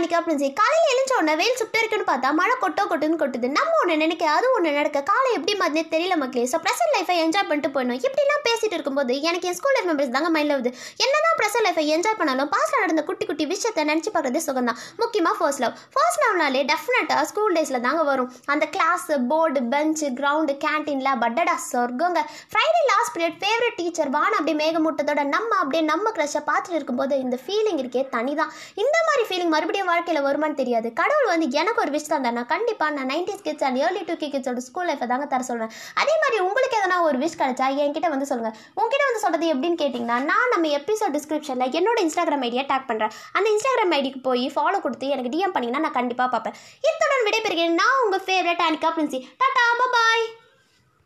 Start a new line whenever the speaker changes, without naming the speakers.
Favourite அப்படின்னு சொல்லி காலையில் எழுந்த உடனே வெயில் சுட்டு இருக்குன்னு பார்த்தா மழை கொட்டோ கொட்டுன்னு கொட்டுது. நம்ம ஒன்று நினைக்க அது ஒன்று நடக்க காலை எப்படி மாதிரி தெரியல மக்களே. ஸோ ப்ரெசன்ட் லைஃபை என்ஜாய் பண்ணிட்டு போயிடணும். இப்படிலாம் பேசிட்டு இருக்கும்போது எனக்கு என் ஸ்கூல் லைஃப் மெம்பர்ஸ் தாங்க மைண்டில் வருது. என்னதான் ப்ரெசன்ட் லைஃபை என்ஜாய் பண்ணாலும் பாஸ்ட்ல நடந்த குட்டி குட்டி விஷயத்தை நினச்சி பார்க்குறது சுகம் தான் முக்கியமாக ஃபர்ஸ்ட் லவ் ஃபர்ஸ்ட் லவ்னாலே டெஃபினட்டாக ஸ்கூல் டேஸில் தாங்க வரும். அந்த கிளாஸ் போர்டு பெஞ்சு கிரவுண்டு கேன்டீனில் பட்டடா சொர்க்கங்க. Friday last period favourite teacher வான அப்படியே மேகமூட்டத்தோட நம்ம அப்படியே நம்ம க்ரஷை பார்த்துட்டு இருக்கும்போது இந்த ஃபீலிங் இருக்கே தனி தான் இந்த மாதிரி ஃபீலிங் மறுபடியும் வாழ்க்கையில் வருமான்னு தெரியாது. கடவுள் வந்து எனக்கு ஒரு விஷயம் தான் நான் கண்டிப்பாக நான் nineties kids and early two K கிட்ஸோட school லைஃப்பை தாங்க தர சொல்வேன் அதே மாதிரி உங்களுக்கு எதனா ஒரு விஷ் கிடைச்சா என்கிட்ட வந்து சொல்லுங்கள் உங்ககிட்ட வந்து சொல்கிறது எப்படின்னு கேட்டிங்கன்னா நான் நம்ம எபிசோட் டிஸ்கிரிப்ஷனில் என்னோட இன்ஸ்டாகிராம் ஐடியை டேக் பண்ணுறேன் அந்த இன்ஸ்டாகிராம் ஐடிக்கு போய் ஃபாலோ கொடுத்து எனக்கு டிஎம் பண்ணிங்கன்னா நான் கண்டிப்பாக பார்ப்பேன். இத்துடன் விடைபெறுகிறேன். நான் உங்கள் ஃபேவரட் அனிகா பிரின்சி டாட்டா பாபா